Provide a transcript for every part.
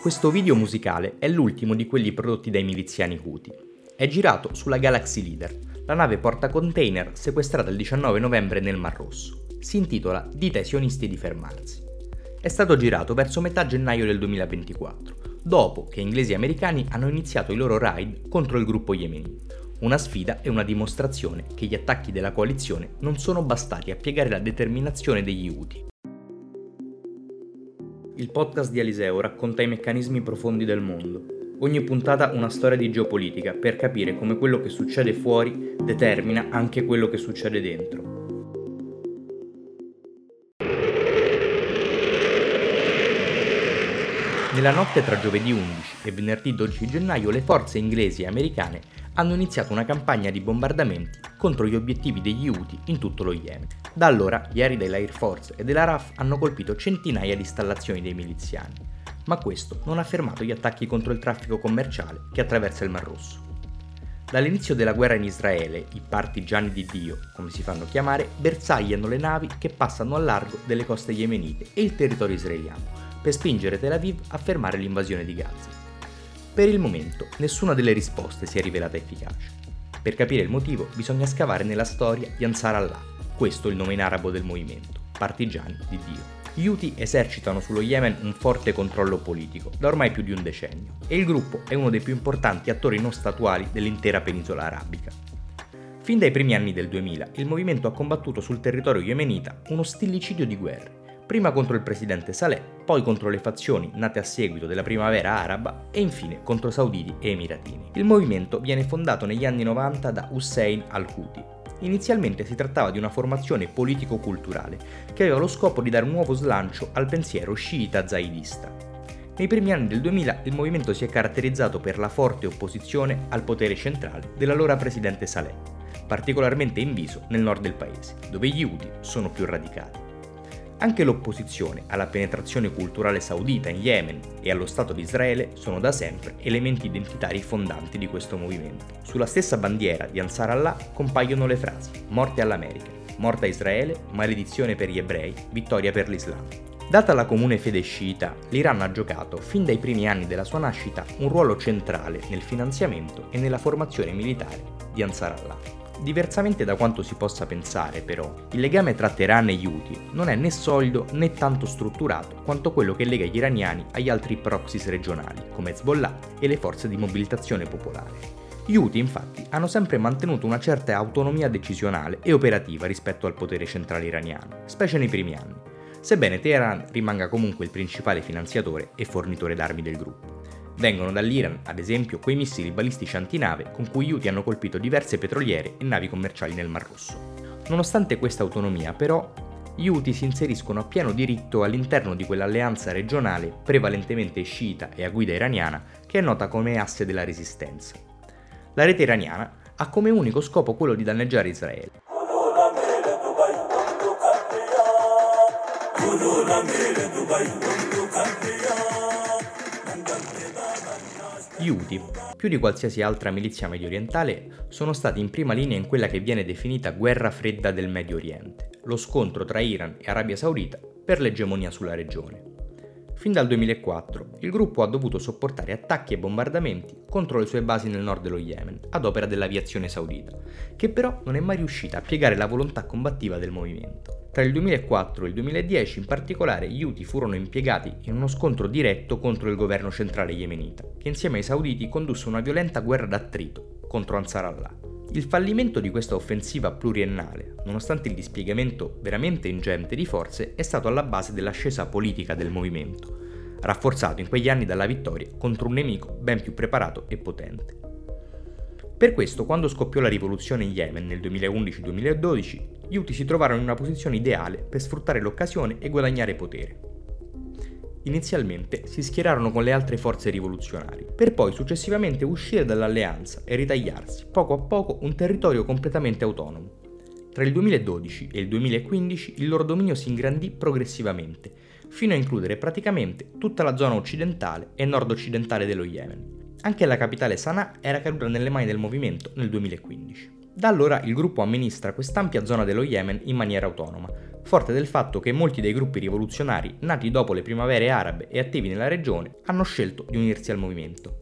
Questo video musicale è l'ultimo di quelli prodotti dai miliziani Houthi. È girato sulla Galaxy Leader, la nave porta-container sequestrata il 19 novembre nel Mar Rosso. Si intitola Dite ai sionisti di fermarsi. È stato girato verso metà gennaio del 2024, dopo che inglesi e americani hanno iniziato i loro raid contro il gruppo Yemeni. Una sfida e una dimostrazione che gli attacchi della coalizione non sono bastati a piegare la determinazione degli Houthi. Il podcast di Eliseo racconta i meccanismi profondi del mondo. Ogni puntata una storia di geopolitica per capire come quello che succede fuori determina anche quello che succede dentro. Nella notte tra giovedì 11 e venerdì 12 gennaio le forze inglesi e americane hanno iniziato una campagna di bombardamenti contro gli obiettivi degli Houthi in tutto lo Yemen. Da allora gli aerei dell'Air Force e della RAF hanno colpito centinaia di installazioni dei miliziani, ma questo non ha fermato gli attacchi contro il traffico commerciale che attraversa il Mar Rosso. Dall'inizio della guerra in Israele, i partigiani di Dio, come si fanno chiamare, bersagliano le navi che passano a largo delle coste yemenite e il territorio israeliano, per spingere Tel Aviv a fermare l'invasione di Gaza. Per il momento nessuna delle risposte si è rivelata efficace. Per capire il motivo bisogna scavare nella storia di Ansar Allah, questo il nome in arabo del movimento, partigiani di Dio. Gli Houthi esercitano sullo Yemen un forte controllo politico da ormai più di un decennio e il gruppo è uno dei più importanti attori non statuali dell'intera penisola arabica. Fin dai primi anni del 2000 il movimento ha combattuto sul territorio yemenita uno stillicidio di guerre prima contro il presidente Saleh, poi contro le fazioni nate a seguito della primavera araba e infine contro sauditi e emiratini. Il movimento viene fondato negli anni 90 da Hussein al-Houthi. Inizialmente si trattava di una formazione politico-culturale che aveva lo scopo di dare un nuovo slancio al pensiero sciita zaidista. Nei primi anni del 2000 il movimento si è caratterizzato per la forte opposizione al potere centrale dell'allora presidente Saleh, particolarmente inviso nel nord del paese, dove gli Houthi sono più radicati. Anche l'opposizione alla penetrazione culturale saudita in Yemen e allo Stato di Israele sono da sempre elementi identitari fondanti di questo movimento. Sulla stessa bandiera di Ansar Allah compaiono le frasi Morte all'America, Morte a Israele, maledizione per gli ebrei, vittoria per l'Islam. Data la comune fede sciita, l'Iran ha giocato, fin dai primi anni della sua nascita, un ruolo centrale nel finanziamento e nella formazione militare di Ansar Allah. Diversamente da quanto si possa pensare, però, il legame tra Teheran e Houthi non è né solido né tanto strutturato quanto quello che lega gli iraniani agli altri proxies regionali, come Hezbollah e le forze di mobilitazione popolare. Gli Houthi infatti hanno sempre mantenuto una certa autonomia decisionale e operativa rispetto al potere centrale iraniano, specie nei primi anni, sebbene Teheran rimanga comunque il principale finanziatore e fornitore d'armi del gruppo. Vengono dall'Iran, ad esempio, quei missili balistici antinave con cui gli Houthi hanno colpito diverse petroliere e navi commerciali nel Mar Rosso. Nonostante questa autonomia, però, gli Houthi si inseriscono a pieno diritto all'interno di quell'alleanza regionale prevalentemente sciita e a guida iraniana che è nota come asse della resistenza. La rete iraniana ha come unico scopo quello di danneggiare Israele. Gli Houthi, più di qualsiasi altra milizia medio orientale, sono stati in prima linea in quella che viene definita guerra fredda del Medio Oriente, lo scontro tra Iran e Arabia Saudita per l'egemonia sulla regione. Fin dal 2004 il gruppo ha dovuto sopportare attacchi e bombardamenti contro le sue basi nel nord dello Yemen, ad opera dell'aviazione saudita, che però non è mai riuscita a piegare la volontà combattiva del movimento. Tra il 2004 e il 2010 in particolare gli Houthi furono impiegati in uno scontro diretto contro il governo centrale yemenita, che insieme ai sauditi condusse una violenta guerra d'attrito contro Ansar Allah. Il fallimento di questa offensiva pluriennale, nonostante il dispiegamento veramente ingente di forze, è stato alla base dell'ascesa politica del movimento, rafforzato in quegli anni dalla vittoria contro un nemico ben più preparato e potente. Per questo, quando scoppiò la rivoluzione in Yemen nel 2011-2012, gli Houthi si trovarono in una posizione ideale per sfruttare l'occasione e guadagnare potere. Inizialmente si schierarono con le altre forze rivoluzionarie, per poi successivamente uscire dall'alleanza e ritagliarsi poco a poco un territorio completamente autonomo. Tra il 2012 e il 2015 il loro dominio si ingrandì progressivamente, fino a includere praticamente tutta la zona occidentale e nord-occidentale dello Yemen, Anche la capitale Sana'a era caduta nelle mani del movimento nel 2015. Da allora il gruppo amministra quest'ampia zona dello Yemen in maniera autonoma, forte del fatto che molti dei gruppi rivoluzionari nati dopo le primavere arabe e attivi nella regione hanno scelto di unirsi al movimento.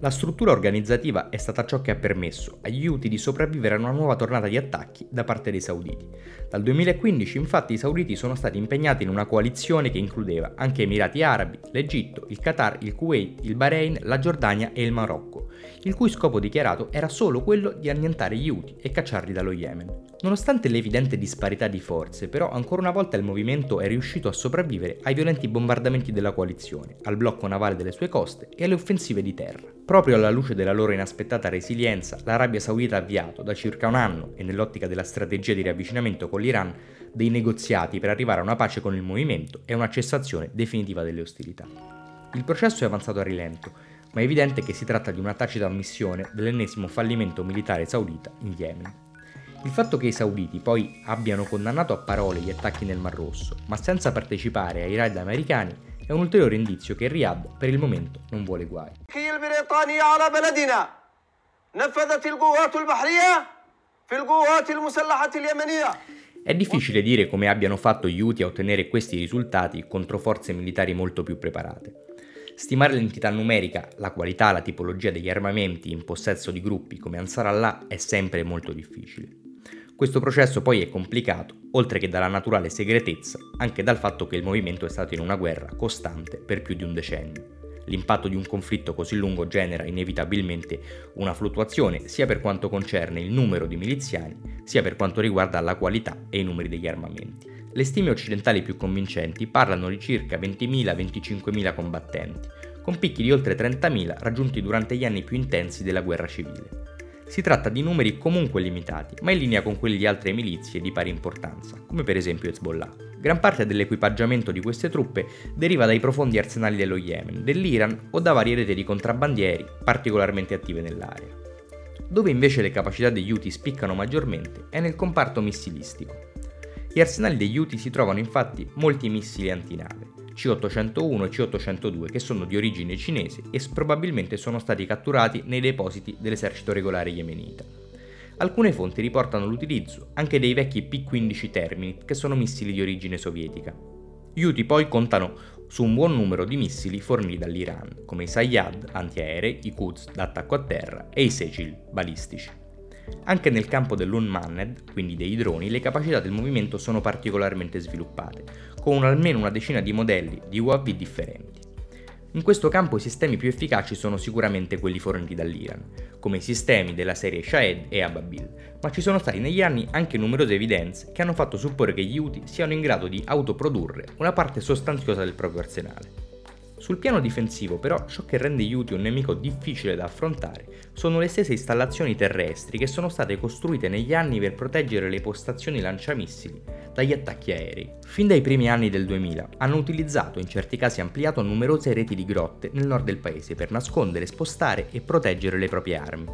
La struttura organizzativa è stata ciò che ha permesso agli Houthi di sopravvivere a una nuova tornata di attacchi da parte dei sauditi. Dal 2015 infatti i sauditi sono stati impegnati in una coalizione che includeva anche Emirati Arabi, l'Egitto, il Qatar, il Kuwait, il Bahrain, la Giordania e il Marocco, il cui scopo dichiarato era solo quello di annientare gli Houthi e cacciarli dallo Yemen. Nonostante l'evidente disparità di forze, però ancora una volta il movimento è riuscito a sopravvivere ai violenti bombardamenti della coalizione, al blocco navale delle sue coste e alle offensive di terra. Proprio alla luce della loro inaspettata resilienza, l'Arabia Saudita ha avviato da circa un anno e nell'ottica della strategia di riavvicinamento con l'Iran dei negoziati per arrivare a una pace con il movimento e una cessazione definitiva delle ostilità. Il processo è avanzato a rilento, ma è evidente che si tratta di una tacita ammissione dell'ennesimo fallimento militare saudita in Yemen. Il fatto che i sauditi poi abbiano condannato a parole gli attacchi nel Mar Rosso, ma senza partecipare ai raid americani, è un ulteriore indizio che Riyadh per il momento non vuole guai. È difficile dire come abbiano fatto gli Houthi a ottenere questi risultati contro forze militari molto più preparate. Stimare l'entità numerica, la qualità, la tipologia degli armamenti in possesso di gruppi come Ansar Allah è sempre molto difficile. Questo processo poi è complicato, oltre che dalla naturale segretezza, anche dal fatto che il movimento è stato in una guerra costante per più di un decennio. L'impatto di un conflitto così lungo genera inevitabilmente una fluttuazione sia per quanto concerne il numero di miliziani, sia per quanto riguarda la qualità e i numeri degli armamenti. Le stime occidentali più convincenti parlano di circa 20.000-25.000 combattenti, con picchi di oltre 30.000 raggiunti durante gli anni più intensi della guerra civile. Si tratta di numeri comunque limitati, ma in linea con quelli di altre milizie di pari importanza, come per esempio Hezbollah. Gran parte dell'equipaggiamento di queste truppe deriva dai profondi arsenali dello Yemen, dell'Iran o da varie reti di contrabbandieri particolarmente attive nell'area. Dove invece le capacità degli Houthi spiccano maggiormente è nel comparto missilistico. Gli arsenali degli Houthi si trovano infatti molti missili antinave, C801 e C802 che sono di origine cinese e probabilmente sono stati catturati nei depositi dell'esercito regolare yemenita. Alcune fonti riportano l'utilizzo anche dei vecchi P-15 Terminit che sono missili di origine sovietica. Gli Houthi poi contano su un buon numero di missili forniti dall'Iran, come i Sayyad antiaerei, i Quds d'attacco a terra e i Secil balistici. Anche nel campo dell'unmanned, quindi dei droni, le capacità del movimento sono particolarmente sviluppate, con almeno una decina di modelli di UAV differenti. In questo campo i sistemi più efficaci sono sicuramente quelli forniti dall'Iran, come i sistemi della serie Shahed e Ababil, ma ci sono stati negli anni anche numerose evidenze che hanno fatto supporre che gli Houthi siano in grado di autoprodurre una parte sostanziosa del proprio arsenale. Sul piano difensivo però ciò che rende Yuti un nemico difficile da affrontare sono le stesse installazioni terrestri che sono state costruite negli anni per proteggere le postazioni lanciamissili dagli attacchi aerei. Fin dai primi anni del 2000 hanno utilizzato, in certi casi ampliato, numerose reti di grotte nel nord del paese per nascondere, spostare e proteggere le proprie armi.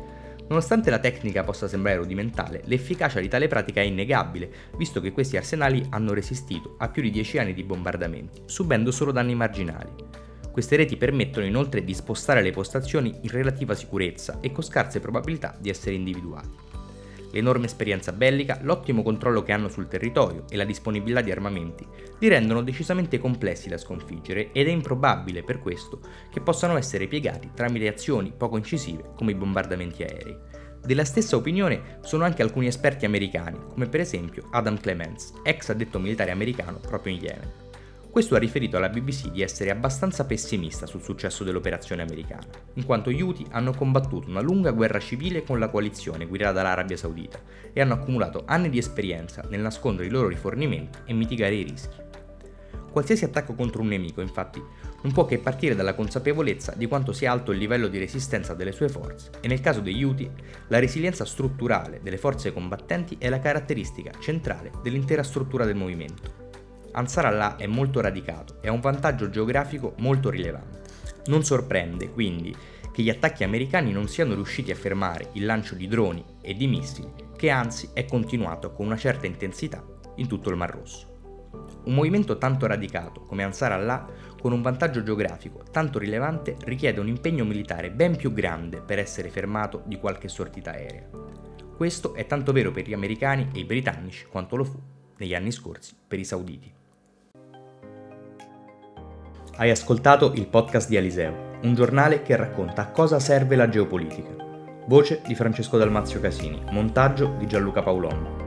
Nonostante la tecnica possa sembrare rudimentale, l'efficacia di tale pratica è innegabile, visto che questi arsenali hanno resistito a più di 10 anni di bombardamenti, subendo solo danni marginali. Queste reti permettono inoltre di spostare le postazioni in relativa sicurezza e con scarse probabilità di essere individuati. L'enorme esperienza bellica, l'ottimo controllo che hanno sul territorio e la disponibilità di armamenti li rendono decisamente complessi da sconfiggere ed è improbabile per questo che possano essere piegati tramite azioni poco incisive come i bombardamenti aerei. Della stessa opinione sono anche alcuni esperti americani, come per esempio Adam Clements, ex addetto militare americano proprio in Yemen. Questo ha riferito alla BBC di essere abbastanza pessimista sul successo dell'operazione americana, in quanto gli Houthi hanno combattuto una lunga guerra civile con la coalizione guidata dall'Arabia Saudita e hanno accumulato anni di esperienza nel nascondere i loro rifornimenti e mitigare i rischi. Qualsiasi attacco contro un nemico, infatti, non può che partire dalla consapevolezza di quanto sia alto il livello di resistenza delle sue forze e nel caso degli Houthi la resilienza strutturale delle forze combattenti è la caratteristica centrale dell'intera struttura del movimento. Ansar Allah è molto radicato e ha un vantaggio geografico molto rilevante. Non sorprende, quindi, che gli attacchi americani non siano riusciti a fermare il lancio di droni e di missili, che anzi è continuato con una certa intensità in tutto il Mar Rosso. Un movimento tanto radicato come Ansar Allah, con un vantaggio geografico tanto rilevante, richiede un impegno militare ben più grande per essere fermato di qualche sortita aerea. Questo è tanto vero per gli americani e i britannici quanto lo fu negli anni scorsi per i sauditi. Hai ascoltato il podcast di Aliseo, un giornale che racconta a cosa serve la geopolitica. Voce di Francesco Dalmazio Casini, montaggio di Gianluca Paolon.